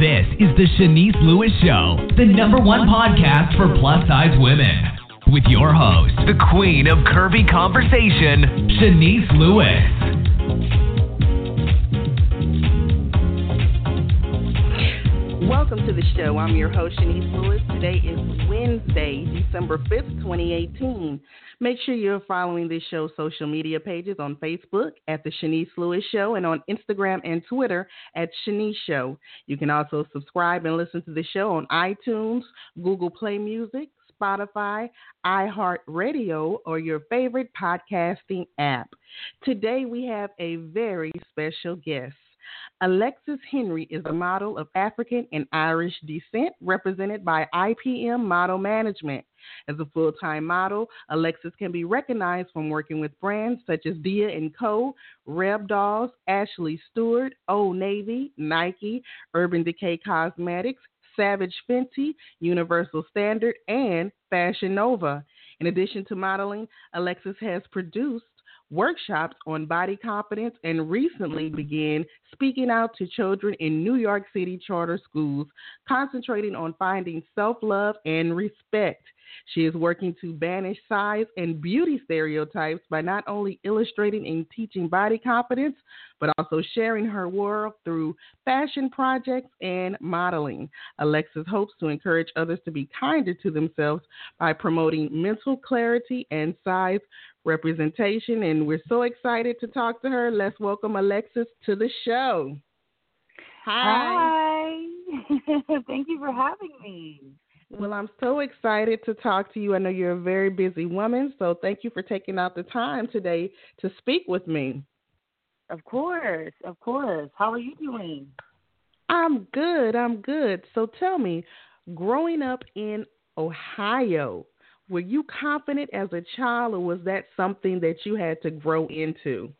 This is the Shanice Lewis Show, the number one podcast for plus size women. With your host, the queen of curvy conversation, Shanice Lewis. Welcome to the show. I'm your host, Shanice Lewis. Today is Wednesday, December 5th, 2018. Make sure you're following this show's social media pages on Facebook at The Shanice Lewis Show and on Instagram and Twitter at Shanice Show. You can also subscribe and listen to the show on iTunes, Google Play Music, Spotify, iHeartRadio, or your favorite podcasting app. Today we have a very special guest. Alexis Henry is a model of African and Irish descent represented by IPM Model Management. As a full-time model, Alexis can be recognized from working with brands such as Dia & Co., Rebdolls, Ashley Stewart, Old Navy, Nike, Urban Decay Cosmetics, Savage Fenty, Universal Standard, and Fashion Nova. In addition to modeling, Alexis has produced workshops on body confidence and recently began speaking out to children in New York City charter schools, concentrating on finding self love and respect. She is working to banish size and beauty stereotypes by not only illustrating and teaching body confidence, but also sharing her world through fashion projects and modeling. Alexis hopes to encourage others to be kinder to themselves by promoting mental clarity and size representation. And we're so excited to talk to her. Let's welcome Alexis to the show. Hi. Hi. Thank you for having me. Well, I'm so excited to talk to you. I know you're a very busy woman, so thank you for taking out the time today to speak with me. Of course, of course. How are you doing? I'm good. I'm good. So tell me, growing up in Ohio, were you confident as a child, or was that something that you had to grow into?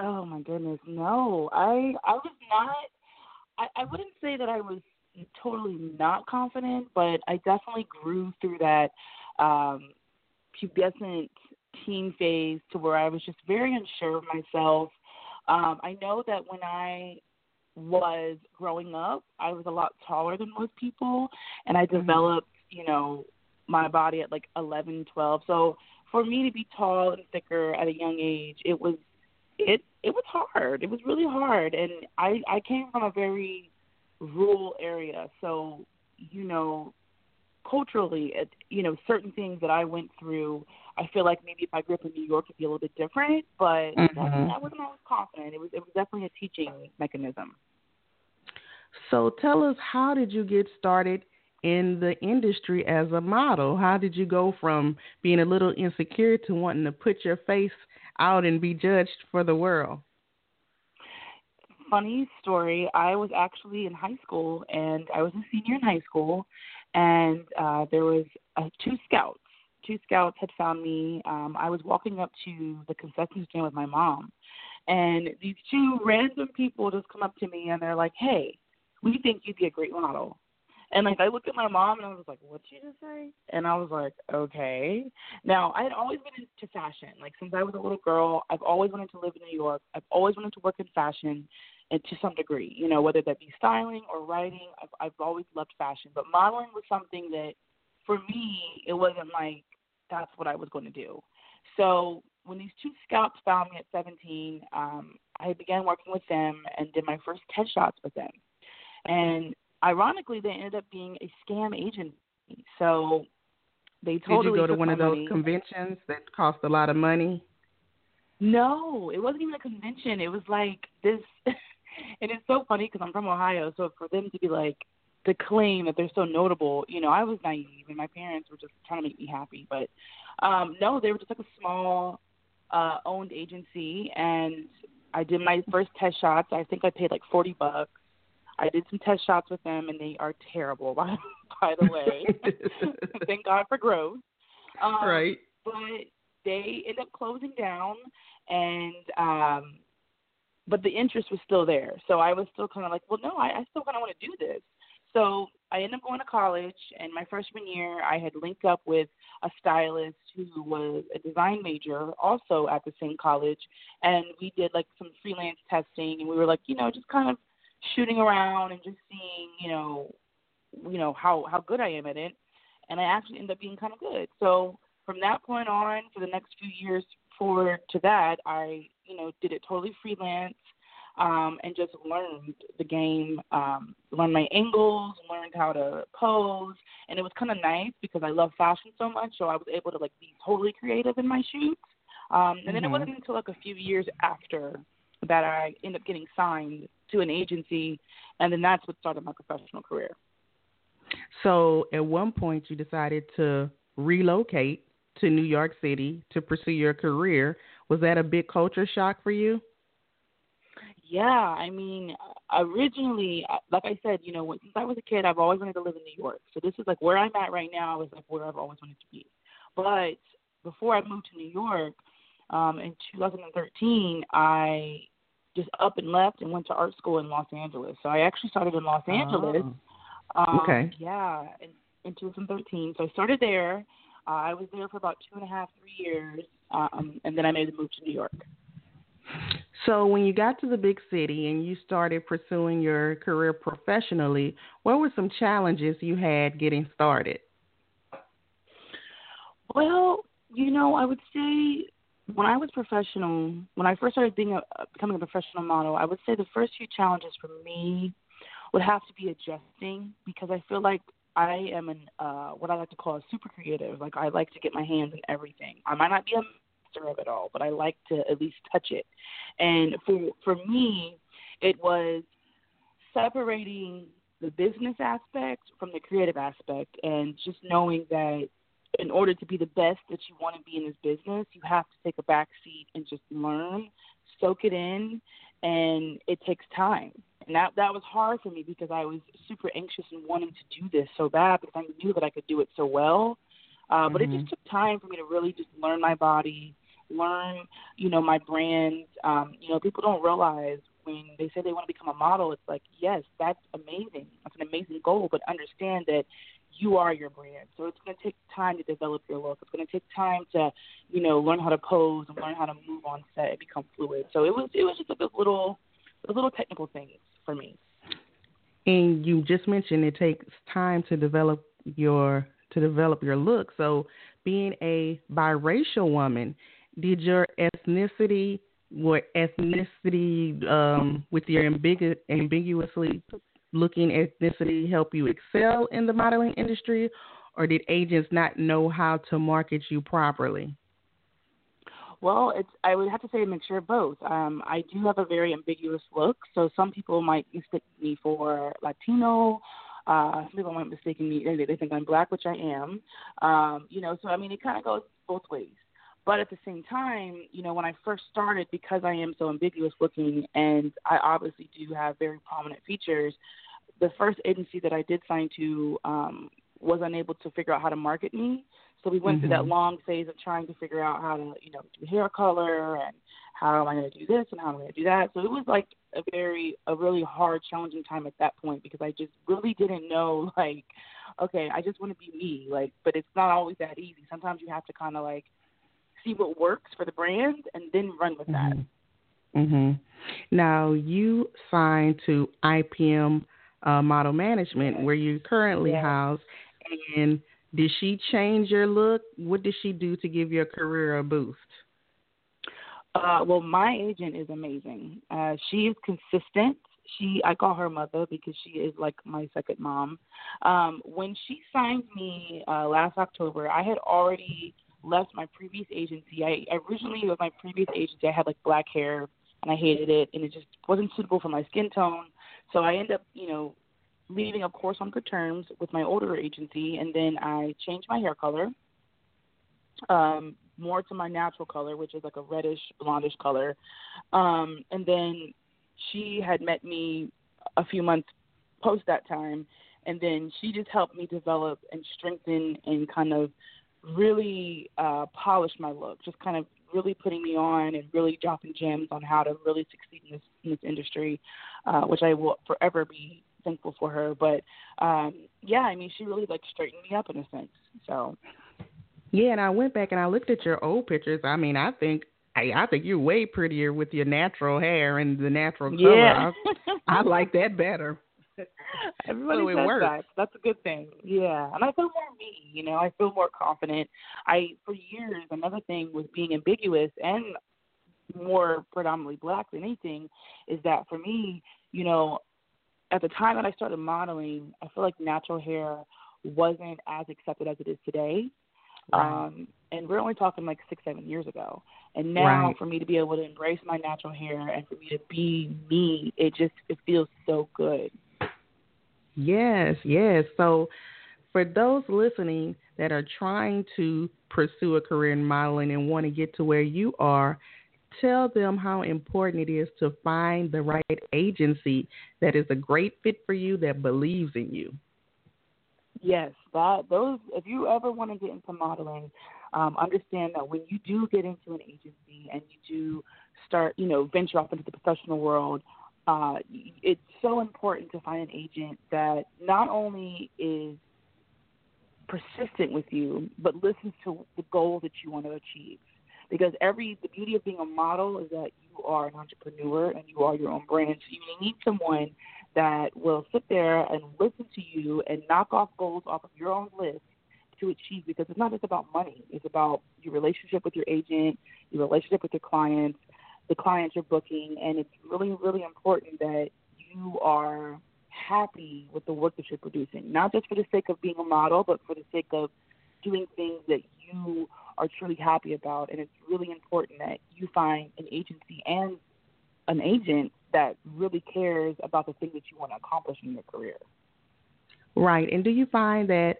Oh my goodness, no. I I was not. I, I wouldn't say that I was totally not confident, but I definitely grew through that um, pubescent teen phase to where I was just very unsure of myself. Um, I know that when I was growing up, I was a lot taller than most people, and I mm-hmm. developed, you know, my body at like 11, 12. So for me to be tall and thicker at a young age, it was it it was hard. It was really hard, and I I came from a very rural area, so you know, culturally, it, you know, certain things that I went through, I feel like maybe if I grew up in New York, it'd be a little bit different. But mm-hmm. I wasn't always confident. It was it was definitely a teaching mechanism. So tell us, how did you get started in the industry as a model? How did you go from being a little insecure to wanting to put your face out and be judged for the world? Funny story. I was actually in high school, and I was a senior in high school, and uh, there was uh, two scouts. Two scouts had found me. Um, I was walking up to the concession stand with my mom, and these two random people just come up to me and they're like, "Hey, we think you'd be a great model." And like I looked at my mom and I was like, "What'd she just say?" And I was like, "Okay." Now I had always been into fashion. Like since I was a little girl, I've always wanted to live in New York. I've always wanted to work in fashion, and to some degree, you know, whether that be styling or writing. I've I've always loved fashion, but modeling was something that, for me, it wasn't like that's what I was going to do. So when these two scouts found me at 17, um, I began working with them and did my first test shots with them. And ironically, they ended up being a scam agency. So they totally Did you go to one of those money. conventions that cost a lot of money? No, it wasn't even a convention. It was like this, and it's so funny because I'm from Ohio. So for them to be like to claim that they're so notable, you know, I was naive, and my parents were just trying to make me happy. But um no, they were just like a small uh owned agency, and I did my first test shots. I think I paid like forty bucks I did some test shots with them, and they are terrible. By, by the way, thank God for growth. Um, right. But they end up closing down, and um, but the interest was still there. So I was still kind of like, well, no, I, I still kind of want to do this. So I ended up going to college, and my freshman year, I had linked up with a stylist who was a design major, also at the same college, and we did like some freelance testing, and we were like, you know, just kind of shooting around and just seeing, you know, you know how how good I am at it, and I actually ended up being kind of good. So from that point on, for the next few years forward to that, I you know did it totally freelance. Um, and just learned the game, um, learned my angles, learned how to pose, and it was kind of nice because I love fashion so much, so I was able to like be totally creative in my shoots. Um, and then mm-hmm. it wasn't until like a few years after that I end up getting signed to an agency, and then that's what started my professional career. So at one point, you decided to relocate to New York City to pursue your career. Was that a big culture shock for you? Yeah, I mean, originally, like I said, you know, since I was a kid, I've always wanted to live in New York. So this is like where I'm at right now is like where I've always wanted to be. But before I moved to New York, um, in 2013, I just up and left and went to art school in Los Angeles. So I actually started in Los Angeles. Oh. Um, okay. Yeah, in, in 2013. So I started there. Uh, I was there for about two and a half, three years, um, and then I made the move to New York. So when you got to the big city and you started pursuing your career professionally, what were some challenges you had getting started? Well, you know, I would say when I was professional, when I first started being a, becoming a professional model, I would say the first few challenges for me would have to be adjusting because I feel like I am an uh, what I like to call a super creative. Like I like to get my hands in everything. I might not be a master of it all, but I like to at least touch it. And for for me, it was separating the business aspect from the creative aspect, and just knowing that in order to be the best that you want to be in this business, you have to take a back seat and just learn, soak it in, and it takes time. And that that was hard for me because I was super anxious and wanting to do this so bad because I knew that I could do it so well. Uh, but mm-hmm. it just took time for me to really just learn my body, learn, you know, my brand. Um, you know, people don't realize when they say they want to become a model, it's like, yes, that's amazing. That's an amazing goal, but understand that you are your brand. So it's going to take time to develop your look. It's going to take time to, you know, learn how to pose and learn how to move on set and become fluid. So it was it was just like a little a little technical things for me. And you just mentioned it takes time to develop your to develop your look. So being a biracial woman, did your ethnicity what ethnicity um, with your ambigu- ambiguously looking ethnicity help you excel in the modeling industry, or did agents not know how to market you properly? Well, it's I would have to say a mixture of both. Um, I do have a very ambiguous look, so some people might mistake me for Latino. Uh, some people might mistake me; they, they think I'm black, which I am. Um, you know, so I mean, it kind of goes both ways. But at the same time, you know, when I first started, because I am so ambiguous looking and I obviously do have very prominent features, the first agency that I did sign to um, was unable to figure out how to market me. So we went mm-hmm. through that mm-hmm. long phase of trying to figure out how to, you know, do hair color and how am I going to do this and how am I going to do that. So it was like a very, a really hard, challenging time at that point because I just really didn't know, like, okay, I just want to be me, like, but it's not always that easy. Sometimes you have to kind of like see what works for the brand and then run with that. Mm-hmm. mm-hmm. Now you signed to IPM uh, Model Management, where you currently yes. housed, and did she change your look? What did she do to give your career a boost? Uh, well, my agent is amazing. Uh, she is consistent. She, I call her mother because she is like my second mom. Um, when she signed me uh, last October, I had already left my previous agency. I originally with my previous agency I had like black hair and I hated it and it just wasn't suitable for my skin tone. So I end up, you know, leaving of course on good terms with my older agency and then I changed my hair color. Um, more to my natural color, which is like a reddish blondish color. Um, and then she had met me a few months post that time and then she just helped me develop and strengthen and kind of really uh, polished my look, just kind of really putting me on and really dropping gems on how to really succeed in this in this industry, uh, which I will forever be thankful for her. But um, yeah, I mean, she really like straightened me up in a sense. So yeah, and I went back and I looked at your old pictures. I mean, I think Hey, I think you're way prettier with your natural hair and the natural color. Yeah. I, I like that better. Everybody so says works. that. That's a good thing. Yeah, and I feel more me. You know, I feel more confident. I for years another thing was being ambiguous and more predominantly black than anything is that for me, you know, at the time that I started modeling, I feel like natural hair wasn't as accepted as it is today. Right. Um, and we're only talking like six, seven years ago. And now Right. for me to be able to embrace my natural hair and for me to be me, it just it feels so good. Yes, yes. So, for those listening that are trying to pursue a career in modeling and want to get to where you are, tell them how important it is to find the right agency that is a great fit for you that believes in you. Yes, that those. If you ever want to get into modeling, um, understand that when you do get into an agency and you do start, you know, venture off into the professional world, uh, it's so important to find an agent that not only is persistent with you, but listens to the goal that you want to achieve. Because every the beauty of being a model is that you are an entrepreneur and you are your own brand. So you need someone that will sit there and listen to you and knock off goals off of your own list to achieve because it's not just about money. It's about your relationship with your agent, your relationship with your clients, the clients you're booking, and it's really, really important that you are happy with the work that you're producing, not just for the sake of being a model, but for the sake of doing things that you are truly happy about. And it's really important that you find an agency and an agent that really cares about the things that you want to accomplish in your career. Right. And do you find that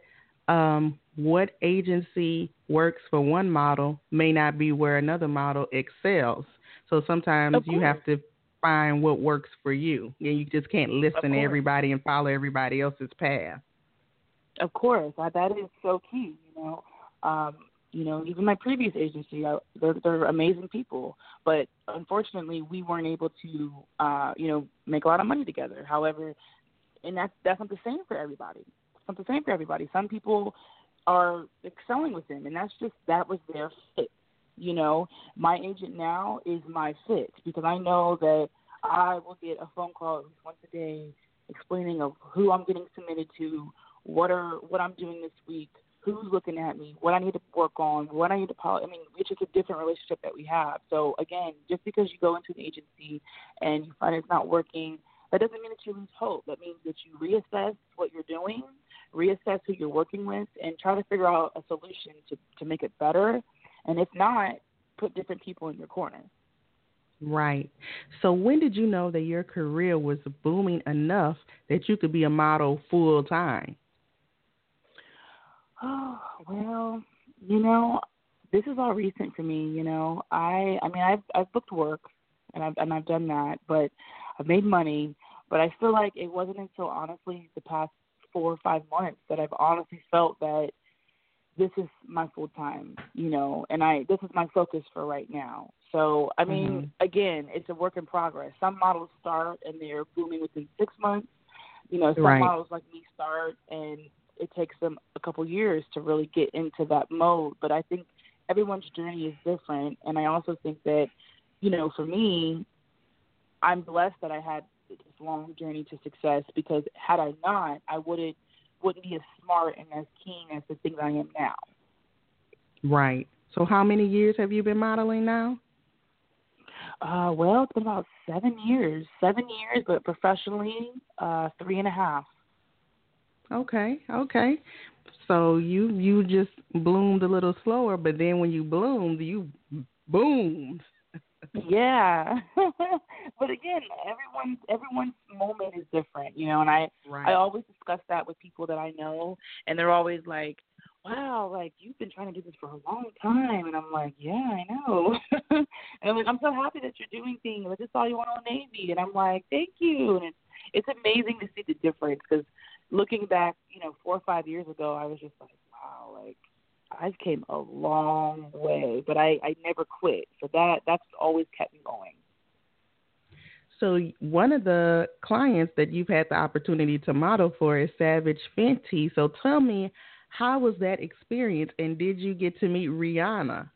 um, what agency works for one model may not be where another model excels? So sometimes you have to find what works for you. And you just can't listen to everybody and follow everybody else's path. Of course, that is so key. You know, um, you know, even my previous agency, I, they're, they're amazing people, but unfortunately, we weren't able to, uh, you know, make a lot of money together. However, and that's that's not the same for everybody. It's not the same for everybody. Some people are excelling with them, and that's just that was their fit. You know, my agent now is my fit because I know that I will get a phone call once a day explaining of who I'm getting submitted to, what are what I'm doing this week, who's looking at me, what I need to work on, what I need to polish. I mean, it's just a different relationship that we have. So again, just because you go into an agency and you find it's not working, that doesn't mean that you lose hope. That means that you reassess what you're doing, reassess who you're working with, and try to figure out a solution to to make it better. And if not, put different people in your corner. Right. So when did you know that your career was booming enough that you could be a model full time? Oh well, you know, this is all recent for me. You know, I I mean I've I've booked work and I've and I've done that, but I've made money. But I feel like it wasn't until honestly the past four or five months that I've honestly felt that this is my full time, you know, and I this is my focus for right now. So I mean, Mhm. again, it's a work in progress. Some models start and they're booming within six months. You know, some Right. models like me start and it takes them a couple years to really get into that mode. But I think everyone's journey is different, and I also think that, you know, for me, I'm blessed that I had this long journey to success because had I not, I wouldn't wouldn't be as smart and as keen as the things I am now. Right. So how many years have you been modeling now? Uh, well, it's been about seven years. Seven years, but professionally, uh, three and a half. Okay, okay. So you you just bloomed a little slower, but then when you bloomed, you boomed. Yeah, but again, everyone's everyone's moment is different, you know. And I I always discuss that with people that I know, and they're always like, "Wow, like you've been trying to do this for a long time," and I'm like, "Yeah, I know." and I'm like, "I'm so happy that you're doing things. I just saw you want on Old Navy," and I'm like, "Thank you." And it's it's amazing to see the difference because looking back, you know, four or five years ago, I was just like, "Wow, like." I came a long way, but I I never quit. So that that's always kept me going. So one of the clients that you've had the opportunity to model for is Savage Fenty. So tell me, how was that experience, and did you get to meet Rihanna?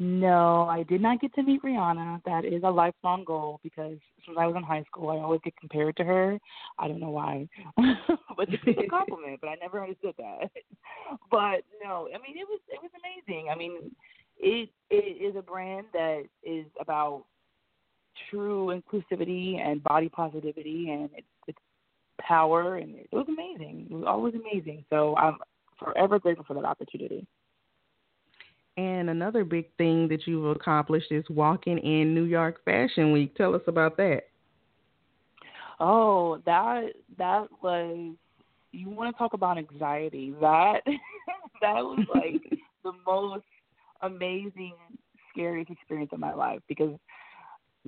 No, I did not get to meet Rihanna. That is a lifelong goal because since I was in high school, I always get compared to her. I don't know why, but it's a compliment. But I never understood that. But no, I mean it was it was amazing. I mean, it it is a brand that is about true inclusivity and body positivity, and it's it's power, and it was amazing. It was always amazing. So I'm forever grateful for that opportunity. And another big thing that you've accomplished is walking in New York Fashion Week. Tell us about that. Oh, that that was you want to talk about anxiety. That that was like the most amazing, scariest experience of my life because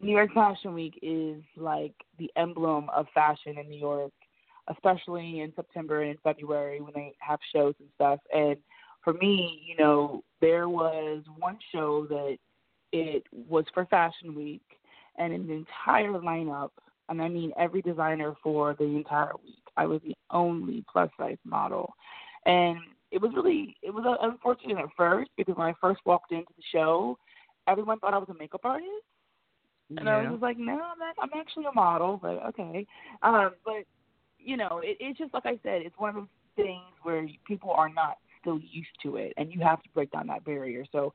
New York Fashion Week is like the emblem of fashion in New York, especially in September and February when they have shows and stuff. And for me, you know, there was one show that it was for Fashion Week, and in the entire lineup, and I mean every designer for the entire week, I was the only plus size model, and it was really it was unfortunate at first because when I first walked into the show, everyone thought I was a makeup artist. And yeah. I was like, no, I'm, not, I'm actually a model, but okay. Um, but you know, it, it's just like I said, it's one of those things where people are not still used to it, and you have to break down that barrier. So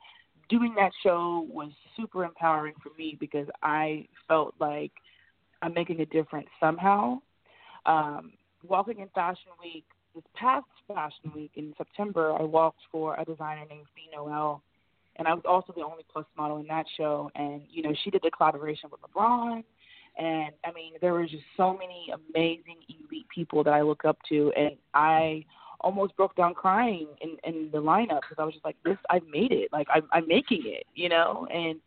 doing that show was super empowering for me because I felt like I'm making a difference somehow. Um, walking in Fashion Week, this past Fashion Week in September, I walked for a designer named Fe Noel, and I was also the only plus model in that show. And you know, she did the collaboration with LeBron, and I mean, there were just so many amazing elite people that I look up to, and I almost broke down crying in in the lineup because I was just like, this, I've made it. Like I'm I'm making it, you know. And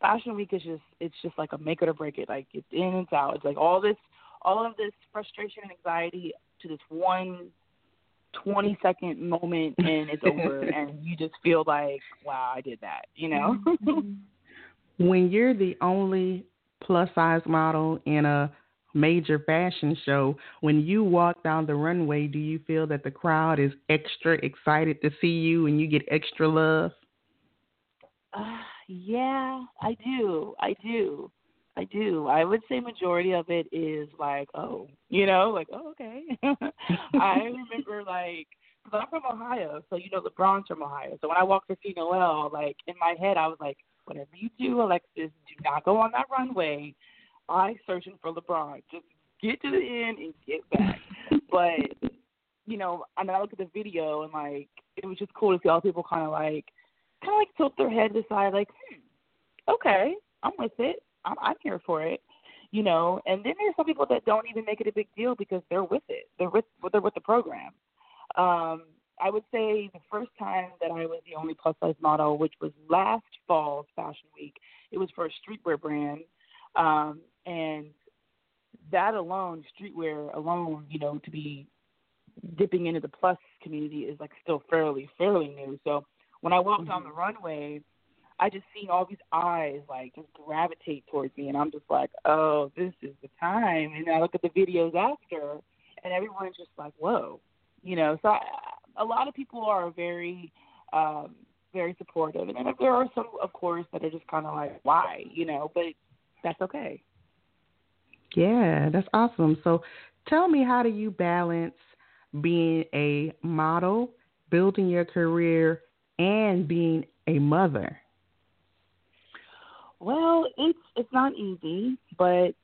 Fashion Week is just it's just like a make it or break it. Like it's in and it's out. It's like all this all of this frustration and anxiety to this one 20 second moment and it's over and you just feel like wow i did that you know mm-hmm. when you're the only plus size model in a major fashion show, when you walk down the runway, do you feel that the crowd is extra excited to see you and you get extra love? Uh, yeah, I do. I do. I do. I would say majority of it is like, oh, you know, like, oh, okay. I remember like, cause I'm from Ohio, so you know LeBron's from Ohio. So when I walked to Fe Noel, like in my head, I was like, whatever you do, Alexis, do not go on that runway I searching for LeBron. Just get to the end and get back. but you know, and I look at the video and like it was just cool to see all people kind of like kind of like tilt their head to the side, like, hmm, okay, I'm with it. I'm, I'm here for it. You know, and then there's some people that don't even make it a big deal because they're with it. They're with they're with the program. Um, I would say the first time that I was the only plus size model, which was last fall's fashion week, it was for a streetwear brand. Um, and that alone, streetwear alone, you know, to be dipping into the plus community is like still fairly fairly new. So when I walked mm-hmm. on the runway, I just seen all these eyes like just gravitate towards me, and I'm just like, oh, this is the time. And I look at the videos after, and everyone's just like, whoa, you know. So I, a lot of people are very, um, very supportive, and then there are some, of course, that are just kind of like, why, you know. But that's okay. Yeah, that's awesome. So tell me, how do you balance being a model, building your career, and being a mother? Well, it's it's not easy, but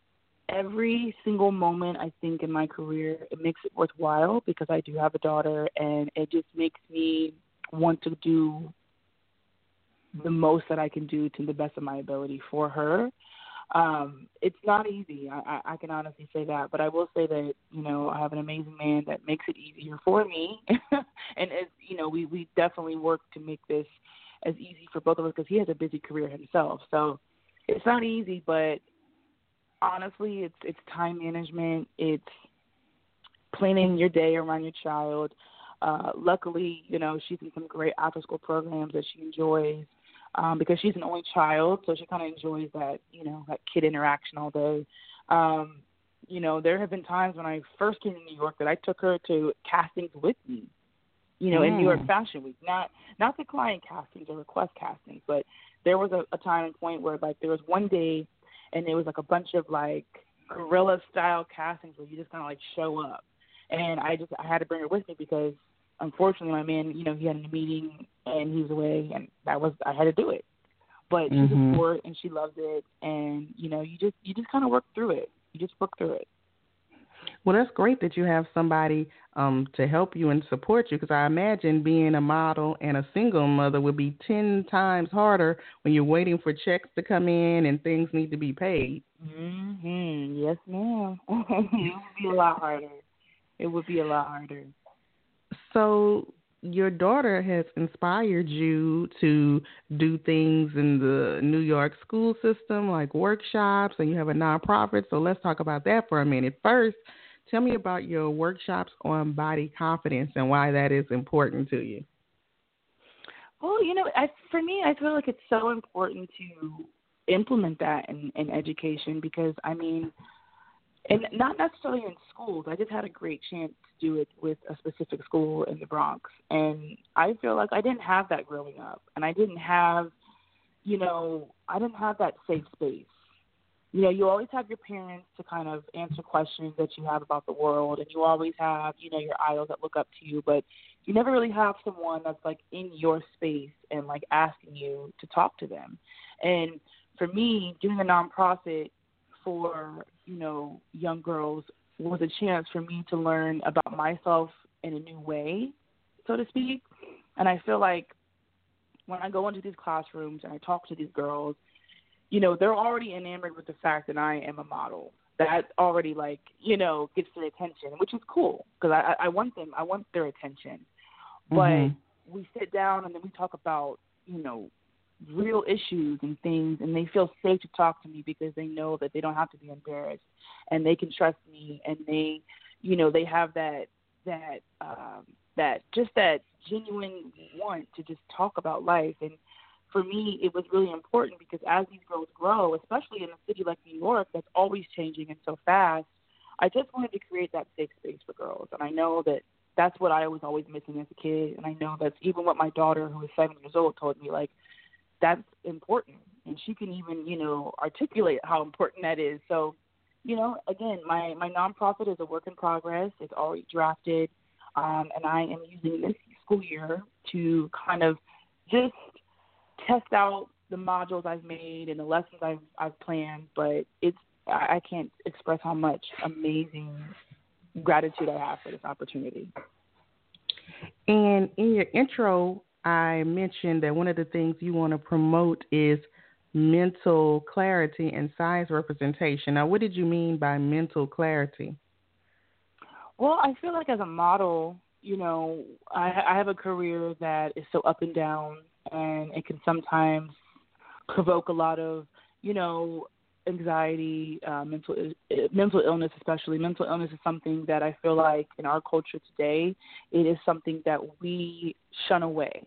every single moment I think in my career it makes it worthwhile because I do have a daughter and it just makes me want to do the most that I can do to the best of my ability for her um, it's not easy. I, I, can honestly say that, but I will say that you know I have an amazing man that makes it easier for me, and as you know, we we definitely work to make this as easy for both of us because he has a busy career himself. So it's not easy, but honestly, it's it's time management. It's planning your day around your child. Uh, luckily, you know, she's in some great after school programs that she enjoys um, because she's an only child, so she kind of enjoys that, you know, that kid interaction all day. Um, you know, there have been times when I first came to New York that I took her to castings with me. you know, mm. in New York mm. Fashion Week. Not not the client castings or request castings, but there was a, a time and point where like there was one day and there was like a bunch of like guerrilla style castings where you just kind of like show up, and I just I had to bring her with me because unfortunately my man, you know, he had a meeting and he was away, and that was I had to do it. But mm-hmm. she's a mm-hmm. sport and she loves it, and you know, you just you just kind of work through it. You just work through it. Well, that's great that you have somebody um, to help you and support you because I imagine being a model and a single mother would be 10 times harder when you're waiting for checks to come in and things need to be paid. Mhm. Yes, ma'am. it would be a lot harder. It would be a lot harder. So, your daughter has inspired you to do things in the New York school system like workshops and you have a nonprofit. So, let's talk about that for a minute. First, Tell me about your workshops on body confidence and why that is important to you. Well, you know, I, for me, I feel like it's so important to implement that in, in education because, I mean, and not necessarily in schools. I just had a great chance to do it with a specific school in the Bronx, and I feel like I didn't have that growing up, and I didn't have, you know, I didn't have that safe space. You know, you always have your parents to kind of answer questions that you have about the world, and you always have, you know, your idols that look up to you, but you never really have someone that's like in your space and like asking you to talk to them. And for me, doing a nonprofit for, you know, young girls was a chance for me to learn about myself in a new way, so to speak. And I feel like when I go into these classrooms and I talk to these girls, you know, they're already enamored with the fact that I am a model. That already like, you know, gets their attention, which is cool because I, I want them, I want their attention. But mm-hmm. we sit down and then we talk about, you know, real issues and things and they feel safe to talk to me because they know that they don't have to be embarrassed and they can trust me and they you know they have that that um that just that genuine want to just talk about life and for me, it was really important because as these girls grow, especially in a city like New York that's always changing and so fast, I just wanted to create that safe space for girls. And I know that that's what I was always missing as a kid. And I know that's even what my daughter, who is seven years old, told me, like, that's important. And she can even, you know, articulate how important that is. So, you know, again, my, my nonprofit is a work in progress. It's already drafted. Um, and I am using this school year to kind of just test out the modules I've made and the lessons I've I've planned, but it's I can't express how much amazing gratitude I have for this opportunity. And in your intro, I mentioned that one of the things you want to promote is mental clarity and size representation. Now, what did you mean by mental clarity? Well, I feel like as a model, you know, I, I have a career that is so up and down and it can sometimes provoke a lot of, you know, anxiety, uh, mental mental illness, especially mental illness is something that I feel like in our culture today, it is something that we shun away.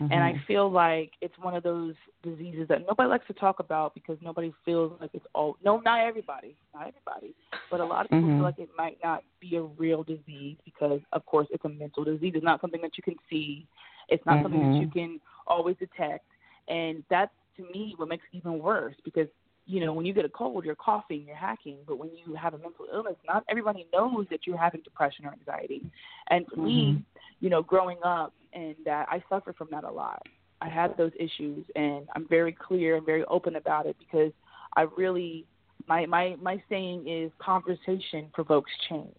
Mm-hmm. And I mm-hmm. feel like it's one of those diseases that nobody likes to talk about because nobody feels like it's all no, not everybody, not everybody, but a lot of people mm-hmm. feel like it might not be a real disease because, of course, it's a mental disease. It's not something that you can see. It's not mm-hmm. something that you mm-hmm. can always detect, and that's to me what makes it even worse because you know, when you get a cold, you're coughing, you're hacking. But when you have a mental illness, not everybody knows that you're having depression or anxiety. And for mm-hmm. me, you know, growing up, and that I suffered from that a lot. I had those issues, and I'm very clear and very open about it because I really, my my my saying is conversation provokes change.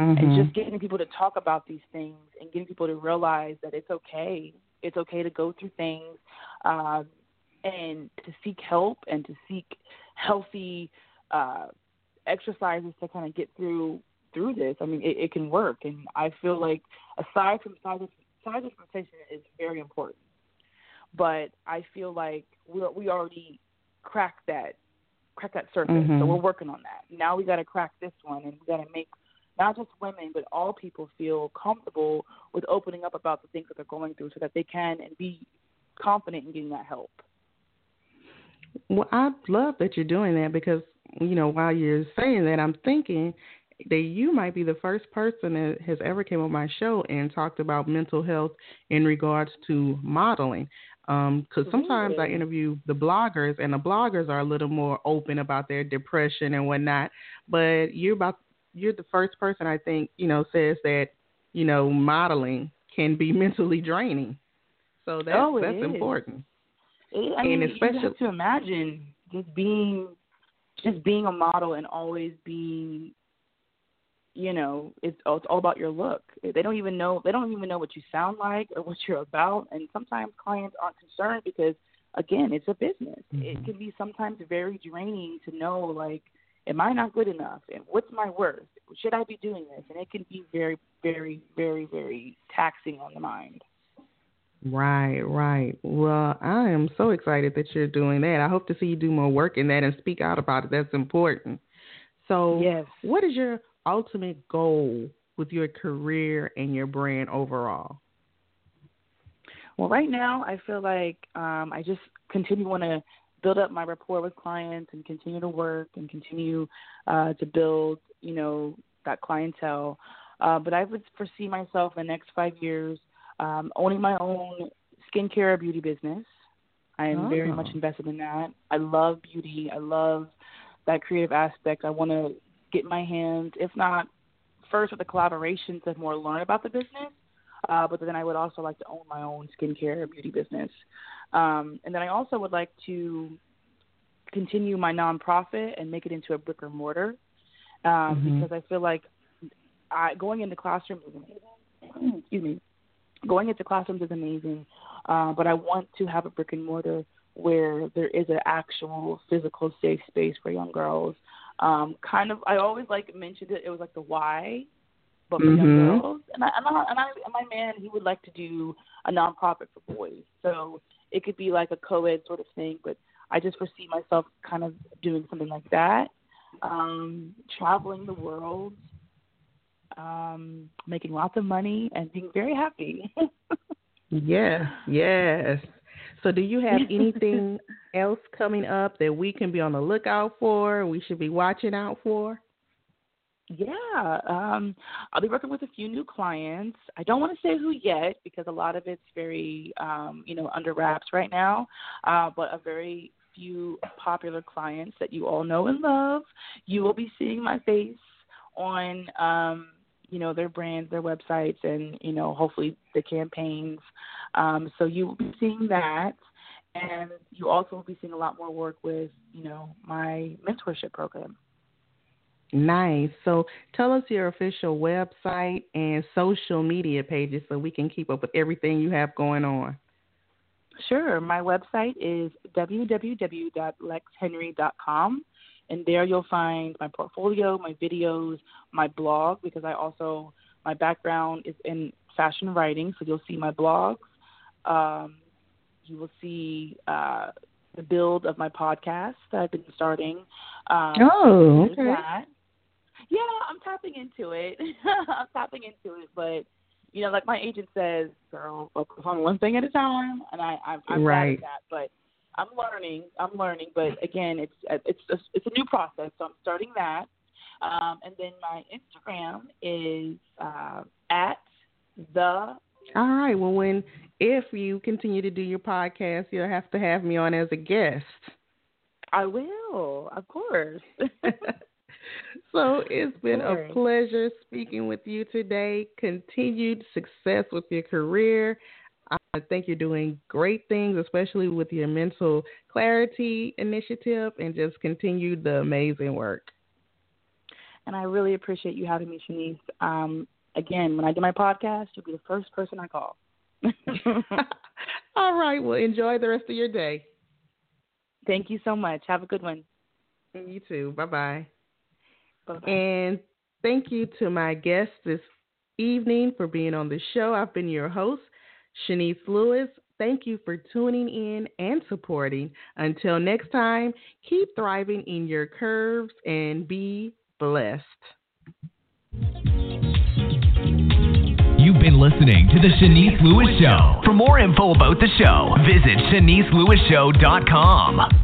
Mm-hmm. And just getting people to talk about these things and getting people to realize that it's okay. It's okay to go through things um, and to seek help and to seek healthy uh, exercises to kind of get through through this. I mean, it, it can work, and I feel like aside from size size expectation is very important, but I feel like we we already cracked that cracked that surface, mm-hmm. so we're working on that. Now we got to crack this one, and we got to make not just women, but all people feel comfortable with opening up about the things that they're going through so that they can and be confident in getting that help. Well, I love that you're doing that because, you know, while you're saying that, I'm thinking that you might be the first person that has ever came on my show and talked about mental health in regards to modeling. Because um, sometimes I interview the bloggers, and the bloggers are a little more open about their depression and whatnot. But you're about you're the first person I think you know says that you know modeling can be mentally draining. So that's oh, that's is. important. I mean, and especially you have to imagine just being just being a model and always being you know it's, it's all about your look. They don't even know they don't even know what you sound like or what you're about. And sometimes clients aren't concerned because again it's a business. Mm-hmm. it can be sometimes very draining to know like am i not good enough? And what's my worth? Should i be doing this? And it can be very very very very taxing on the mind Right, right. Well, I am so excited that you're doing that. I hope to see you do more work in that and speak out about it. That's important. So, yes. what is your ultimate goal with your career and your brand overall? Well, right now, I feel like um, I just continue want to build up my rapport with clients and continue to work and continue uh, to build, you know, that clientele. Uh, but I would foresee myself in the next five years um, owning my own skincare beauty business. I am oh. very much oh. invested in that. I love beauty. I love that creative aspect. I want to get my hands, if not first with the collaborations to more learn about the business, uh, but then I would also like to own my own skincare beauty business. Um, and then I also would like to continue my nonprofit and make it into a brick and mortar um, mm-hmm. because I feel like I, going into classrooms. Excuse me. Going into classrooms is amazing, uh, but I want to have a brick and mortar where there is an actual physical safe space for young girls um, kind of I always like mentioned it. It was like the Y, but for mm-hmm. young girls. And I, and I and I and my man he would like to do a nonprofit for boys. So it could be like a co-ed sort of thing. But I just foresee myself kind of doing something like that, um, traveling the world, um, making lots of money, and being very happy. yeah. Yes. So, do you have anything else coming up that we can be on the lookout for? We should be watching out for. Yeah, um, I'll be working with a few new clients. I don't want to say who yet because a lot of it's very, um, you know, under wraps right now. Uh, but a very few popular clients that you all know and love. You will be seeing my face on, um, you know, their brands, their websites, and you know, hopefully the campaigns. Um, so you will be seeing that, and you also will be seeing a lot more work with, you know, my mentorship program. Nice. So tell us your official website and social media pages so we can keep up with everything you have going on. Sure. My website is www.lexhenry.com. And there you'll find my portfolio, my videos, my blog, because I also, my background is in fashion writing. So you'll see my blogs, um, you will see uh, the build of my podcast that I've been starting. Um, oh, okay. That. Yeah, I'm tapping into it. I'm tapping into it, but you know, like my agent says, girl, focus on one thing at a time, and I, I'm, I'm right. that. But I'm learning. I'm learning, but again, it's it's a, it's a new process, so I'm starting that. Um, and then my Instagram is uh, at the all right. Well, when if you continue to do your podcast, you'll have to have me on as a guest. I will, of course. so it's been a pleasure speaking with you today. Continued success with your career. I think you're doing great things, especially with your mental clarity initiative, and just continue the amazing work. And I really appreciate you having me, Shanice. Um, again, when I do my podcast, you'll be the first person I call. All right. Well, enjoy the rest of your day. Thank you so much. Have a good one. You too. Bye bye. Bye And thank you to my guests this evening for being on the show. I've been your host, Shanice Lewis. Thank you for tuning in and supporting. Until next time, keep thriving in your curves and be blessed. You've been listening to The Shanice Lewis Show. For more info about the show, visit ShaniceLewisShow.com.